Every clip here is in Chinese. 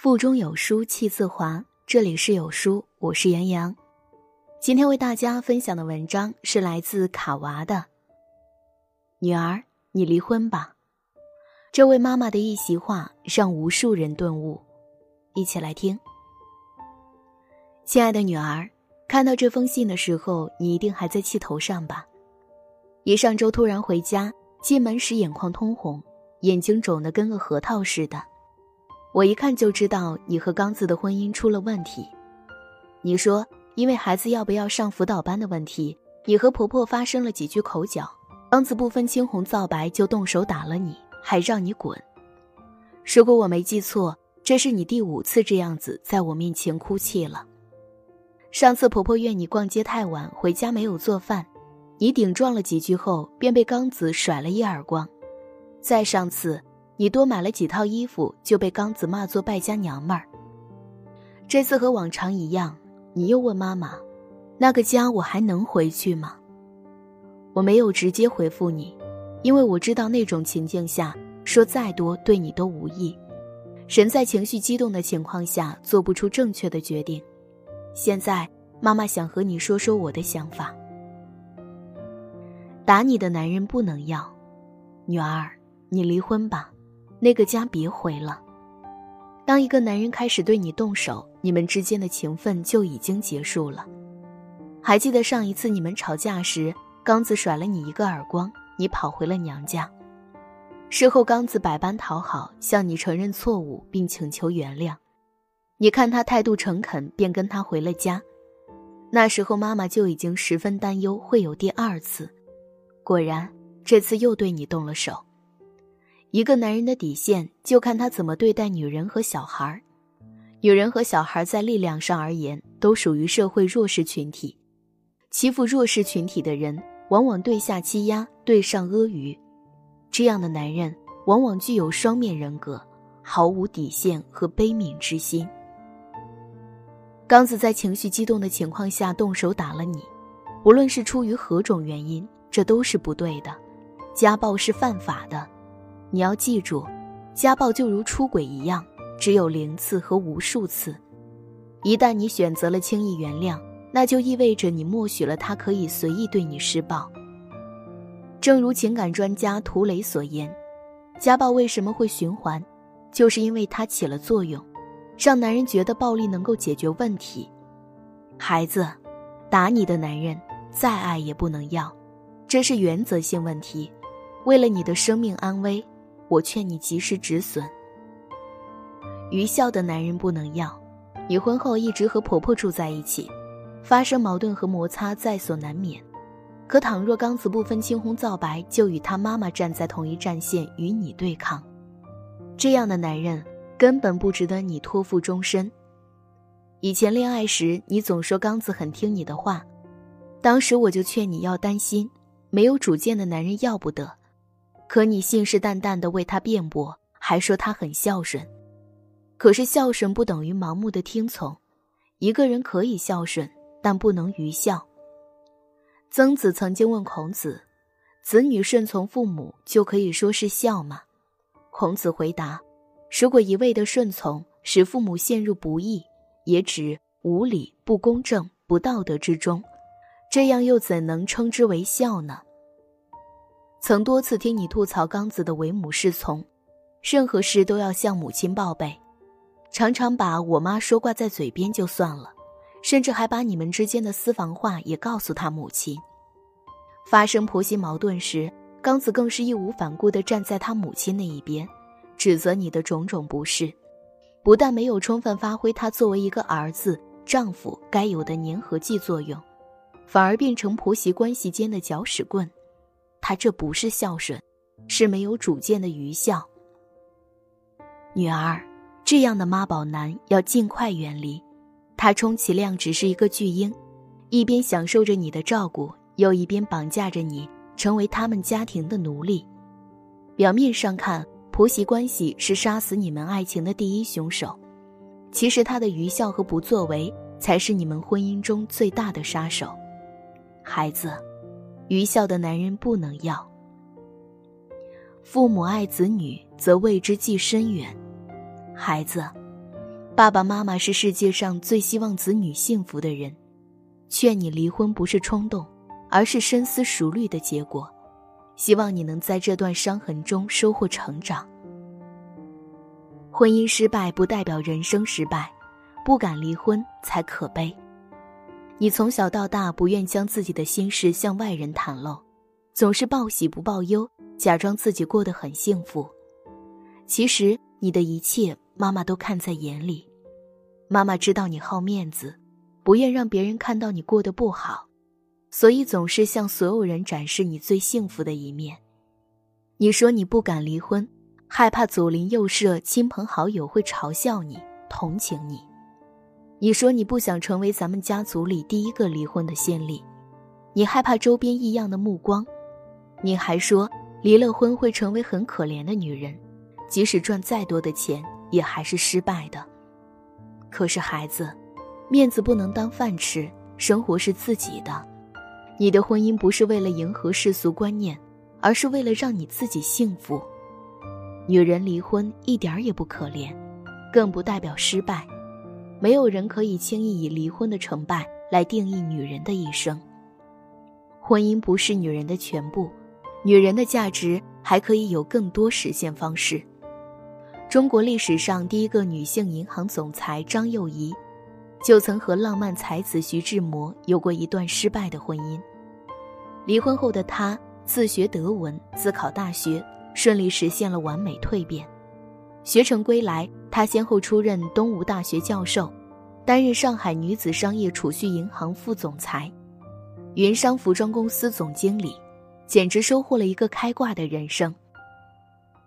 腹中有书气自华。这里是有书，我是杨洋。今天为大家分享的文章是来自卡娃的。女儿，你离婚吧。这位妈妈的一席话让无数人顿悟。一起来听。亲爱的女儿，看到这封信的时候，你一定还在气头上吧？一上周突然回家，进门时眼眶通红，眼睛肿得跟个核桃似的。我一看就知道你和刚子的婚姻出了问题。你说因为孩子要不要上辅导班的问题，你和婆婆发生了几句口角，刚子不分青红皂白就动手打了你，还让你滚。如果我没记错，这是你第五次这样子在我面前哭泣了。上次婆婆怨你逛街太晚，回家没有做饭，你顶撞了几句后，便被刚子甩了一耳光。再上次。你多买了几套衣服，就被刚子骂作败家娘们儿。这次和往常一样，你又问妈妈：“那个家我还能回去吗？”我没有直接回复你，因为我知道那种情境下说再多对你都无益。人在情绪激动的情况下做不出正确的决定。现在妈妈想和你说说我的想法。打你的男人不能要，女儿，你离婚吧。那个家别回了。当一个男人开始对你动手，你们之间的情分就已经结束了。还记得上一次你们吵架时，刚子甩了你一个耳光，你跑回了娘家。事后，刚子百般讨好，向你承认错误并请求原谅。你看他态度诚恳，便跟他回了家。那时候，妈妈就已经十分担忧会有第二次。果然，这次又对你动了手。一个男人的底线，就看他怎么对待女人和小孩女人和小孩在力量上而言，都属于社会弱势群体。欺负弱势群体的人，往往对下欺压，对上阿谀。这样的男人，往往具有双面人格，毫无底线和悲悯之心。刚子在情绪激动的情况下动手打了你，无论是出于何种原因，这都是不对的。家暴是犯法的。你要记住，家暴就如出轨一样，只有零次和无数次。一旦你选择了轻易原谅，那就意味着你默许了他可以随意对你施暴。正如情感专家涂磊所言，家暴为什么会循环，就是因为它起了作用，让男人觉得暴力能够解决问题。孩子，打你的男人再爱也不能要，这是原则性问题。为了你的生命安危。我劝你及时止损。愚孝的男人不能要。你婚后一直和婆婆住在一起，发生矛盾和摩擦在所难免。可倘若刚子不分青红皂白就与他妈妈站在同一战线与你对抗，这样的男人根本不值得你托付终身。以前恋爱时，你总说刚子很听你的话，当时我就劝你要担心，没有主见的男人要不得。可你信誓旦旦地为他辩驳，还说他很孝顺。可是孝顺不等于盲目的听从，一个人可以孝顺，但不能愚孝。曾子曾经问孔子：“子女顺从父母就可以说是孝吗？”孔子回答：“如果一味的顺从，使父母陷入不义，也指无礼、不公正、不道德之中，这样又怎能称之为孝呢？”曾多次听你吐槽刚子的为母是从，任何事都要向母亲报备，常常把我妈说挂在嘴边就算了，甚至还把你们之间的私房话也告诉他母亲。发生婆媳矛盾时，刚子更是义无反顾地站在他母亲那一边，指责你的种种不是，不但没有充分发挥他作为一个儿子、丈夫该有的粘合剂作用，反而变成婆媳关系间的搅屎棍。他这不是孝顺，是没有主见的愚孝。女儿，这样的妈宝男要尽快远离。他充其量只是一个巨婴，一边享受着你的照顾，又一边绑架着你，成为他们家庭的奴隶。表面上看，婆媳关系是杀死你们爱情的第一凶手，其实他的愚孝和不作为，才是你们婚姻中最大的杀手。孩子。愚孝的男人不能要。父母爱子女，则为之计深远。孩子，爸爸妈妈是世界上最希望子女幸福的人，劝你离婚不是冲动，而是深思熟虑的结果。希望你能在这段伤痕中收获成长。婚姻失败不代表人生失败，不敢离婚才可悲。你从小到大不愿将自己的心事向外人袒露，总是报喜不报忧，假装自己过得很幸福。其实你的一切，妈妈都看在眼里。妈妈知道你好面子，不愿让别人看到你过得不好。所以总是向所有人展示你最幸福的一面。你说你不敢离婚，害怕左邻右舍、亲朋好友会嘲笑你、同情你。你说你不想成为咱们家族里第一个离婚的先例，你害怕周边异样的目光。你还说离了婚会成为很可怜的女人，即使赚再多的钱也还是失败的。可是孩子，面子不能当饭吃，生活是自己的。你的婚姻不是为了迎合世俗观念，而是为了让你自己幸福。女人离婚一点儿也不可怜，更不代表失败。没有人可以轻易以离婚的成败来定义女人的一生。婚姻不是女人的全部，女人的价值还可以有更多实现方式。中国历史上第一个女性银行总裁张幼仪。就曾和浪漫才子徐志摩有过一段失败的婚姻。离婚后的她自学德文，自考大学，顺利实现了完美蜕变。学成归来，他先后出任东吴大学教授，担任上海女子商业储蓄银行副总裁，云商服装公司总经理，简直收获了一个开挂的人生。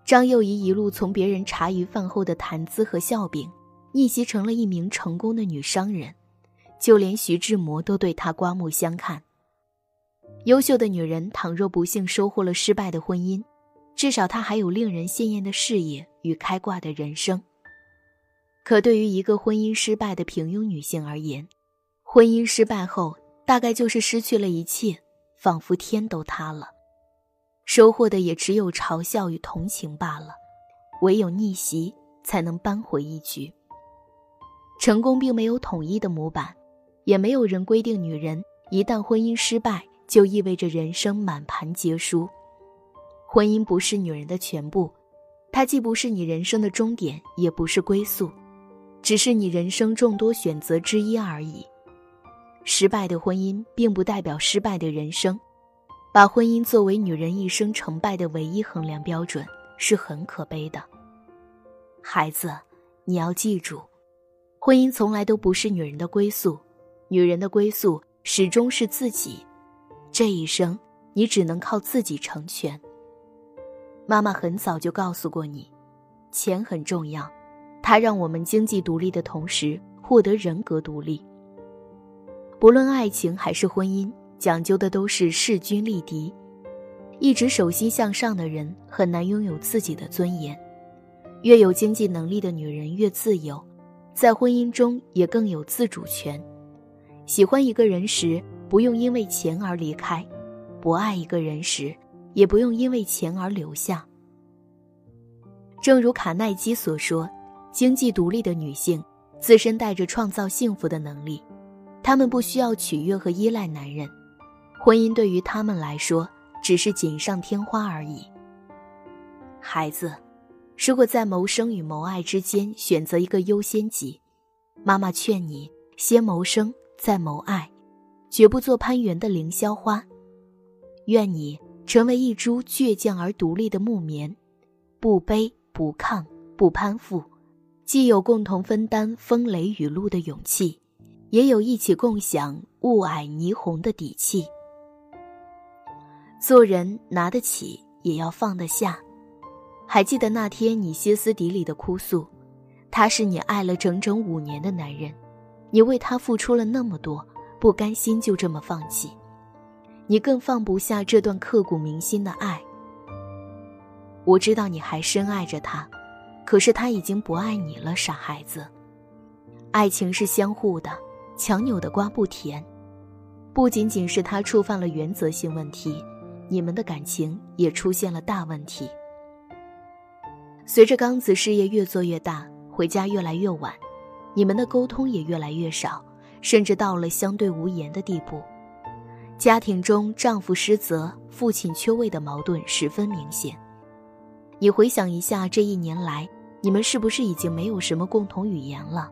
张幼仪一路从别人茶余饭后的谈资和笑柄。逆袭成了一名成功的女商人，就连徐志摩都对她刮目相看。优秀的女人，倘若不幸收获了失败的婚姻，至少她还有令人羡艳的事业与开挂的人生。可对于一个婚姻失败的平庸女性而言，婚姻失败后大概就是失去了一切，仿佛天都塌了，收获的也只有嘲笑与同情罢了。唯有逆袭，才能扳回一局。成功并没有统一的模板，也没有人规定女人一旦婚姻失败就意味着人生满盘皆输。婚姻不是女人的全部，它既不是你人生的终点，也不是归宿，只是你人生众多选择之一而已。失败的婚姻并不代表失败的人生，把婚姻作为女人一生成败的唯一衡量标准是很可悲的。孩子，你要记住。婚姻从来都不是女人的归宿，女人的归宿始终是自己。这一生，你只能靠自己成全。妈妈很早就告诉过你，钱很重要，它让我们经济独立的同时获得人格独立。不论爱情还是婚姻，讲究的都是势均力敌。一直手心向上的人很难拥有自己的尊严。越有经济能力的女人越自由。在婚姻中也更有自主权。喜欢一个人时，不用因为钱而离开；不爱一个人时，也不用因为钱而留下。正如卡耐基所说，经济独立的女性自身带着创造幸福的能力，她们不需要取悦和依赖男人，婚姻对于她们来说只是锦上添花而已。孩子。如果在谋生与谋爱之间选择一个优先级，妈妈劝你先谋生再谋爱，绝不做攀援的凌霄花。愿你成为一株倔强而独立的木棉，不卑不亢不攀附，既有共同分担风雷雨露的勇气，也有一起共享雾霭霓虹的底气。做人拿得起，也要放得下。还记得那天你歇斯底里的哭诉，他是你爱了整整五年的男人，你为他付出了那么多，不甘心就这么放弃，你更放不下这段刻骨铭心的爱。我知道你还深爱着他，可是他已经不爱你了，傻孩子。爱情是相互的，强扭的瓜不甜。不仅仅是他触犯了原则性问题，你们的感情也出现了大问题。随着刚子事业越做越大，回家越来越晚，你们的沟通也越来越少，甚至到了相对无言的地步。家庭中丈夫失责、父亲缺位的矛盾十分明显。你回想一下，这一年来，你们是不是已经没有什么共同语言了？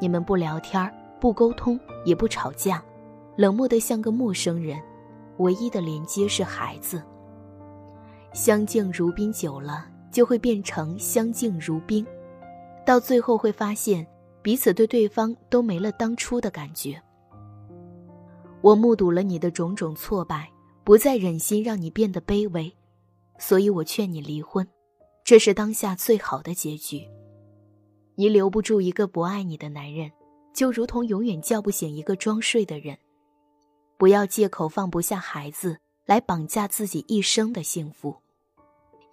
你们不聊天、不沟通，也不吵架，冷漠的像个陌生人。唯一的连接是孩子。相敬如宾久了，就会变成相敬如宾，到最后会发现彼此对对方都没了当初的感觉。我目睹了你的种种挫败，不再忍心让你变得卑微，所以我劝你离婚，这是当下最好的结局。你留不住一个不爱你的男人，就如同永远叫不醒一个装睡的人。不要借口放不下孩子来绑架自己一生的幸福。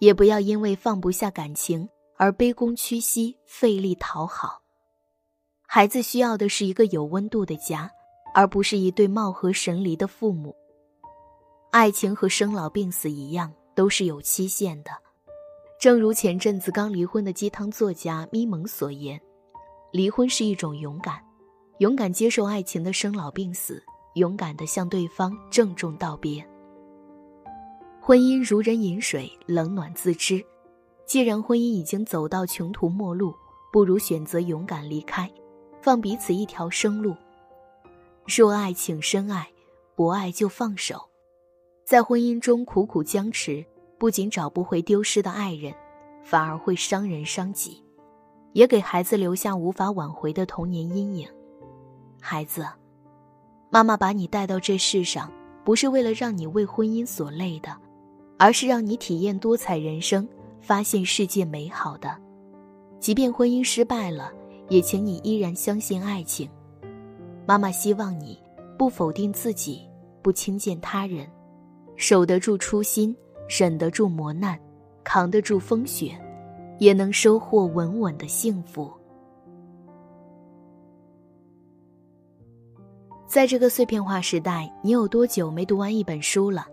也不要因为放不下感情而卑躬屈膝、费力讨好。孩子需要的是一个有温度的家，而不是一对貌合神离的父母。爱情和生老病死一样，都是有期限的。正如前阵子刚离婚的鸡汤作家咪蒙所言：“离婚是一种勇敢，勇敢接受爱情的生老病死，勇敢地向对方郑重道别。”婚姻如人饮水，冷暖自知。既然婚姻已经走到穷途末路，不如选择勇敢离开，放彼此一条生路。若爱，请深爱；不爱就放手。在婚姻中苦苦僵持，不仅找不回丢失的爱人，反而会伤人伤己，也给孩子留下无法挽回的童年阴影。孩子，妈妈把你带到这世上，不是为了让你为婚姻所累的。而是让你体验多彩人生，发现世界美好的。即便婚姻失败了，也请你依然相信爱情。妈妈希望你不否定自己，不轻贱他人，守得住初心，忍得住磨难，扛得住风雪，也能收获稳稳的幸福。在这个碎片化时代，你有多久没读完一本书了？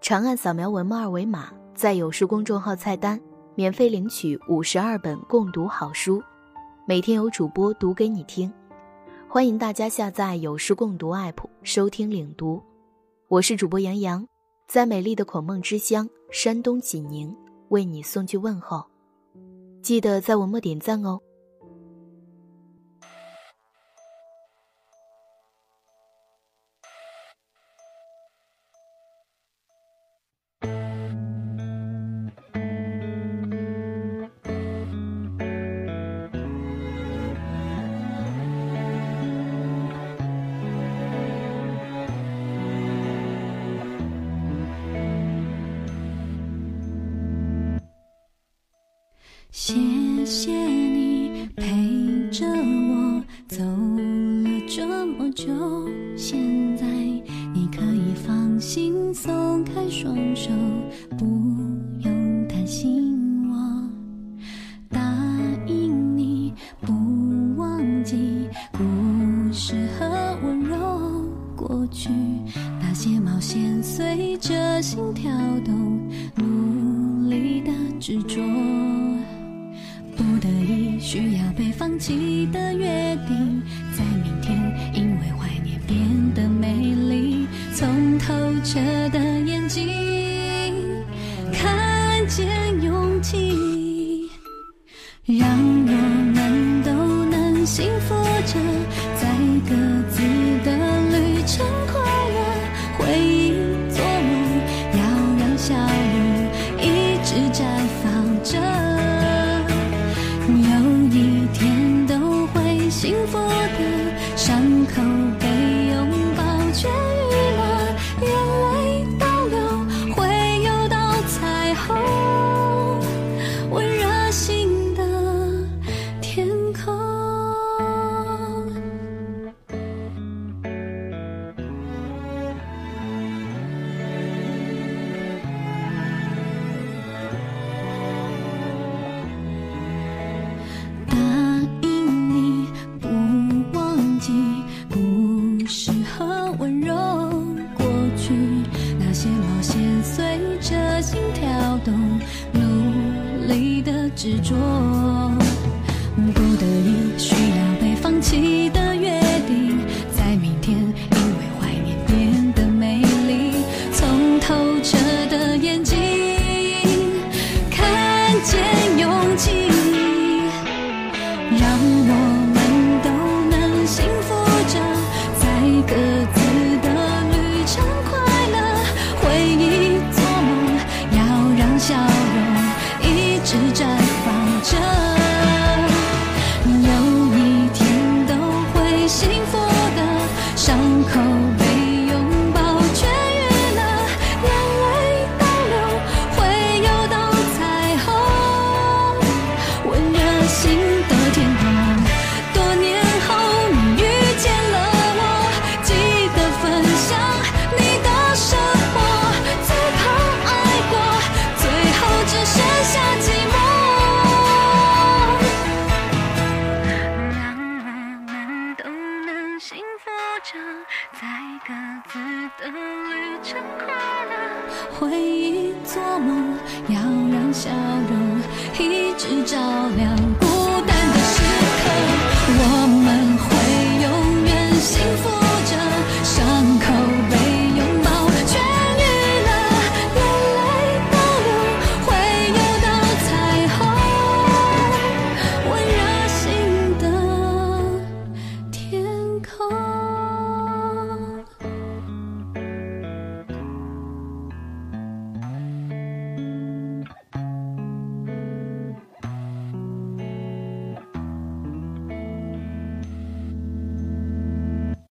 长按扫描文末二维码，在有书公众号菜单免费领取五十二本共读好书，每天有主播读给你听。欢迎大家下载有书共读 APP 收听领读。我是主播杨洋，在美丽的孔孟之乡山东济宁为你送去问候。记得在文末点赞哦。谢谢你陪着我走了这么久，现在你可以放心松开双手，不用担心我。答应你不忘记故事和温柔，过去那些冒险随着心跳动，努力的执着。的意需要被放弃的约定，在明天因为怀念变得美丽。从透彻的眼睛看见勇气，让我们都能幸福着，在各自的旅程快乐。回忆做梦，要让笑容一直绽幸福的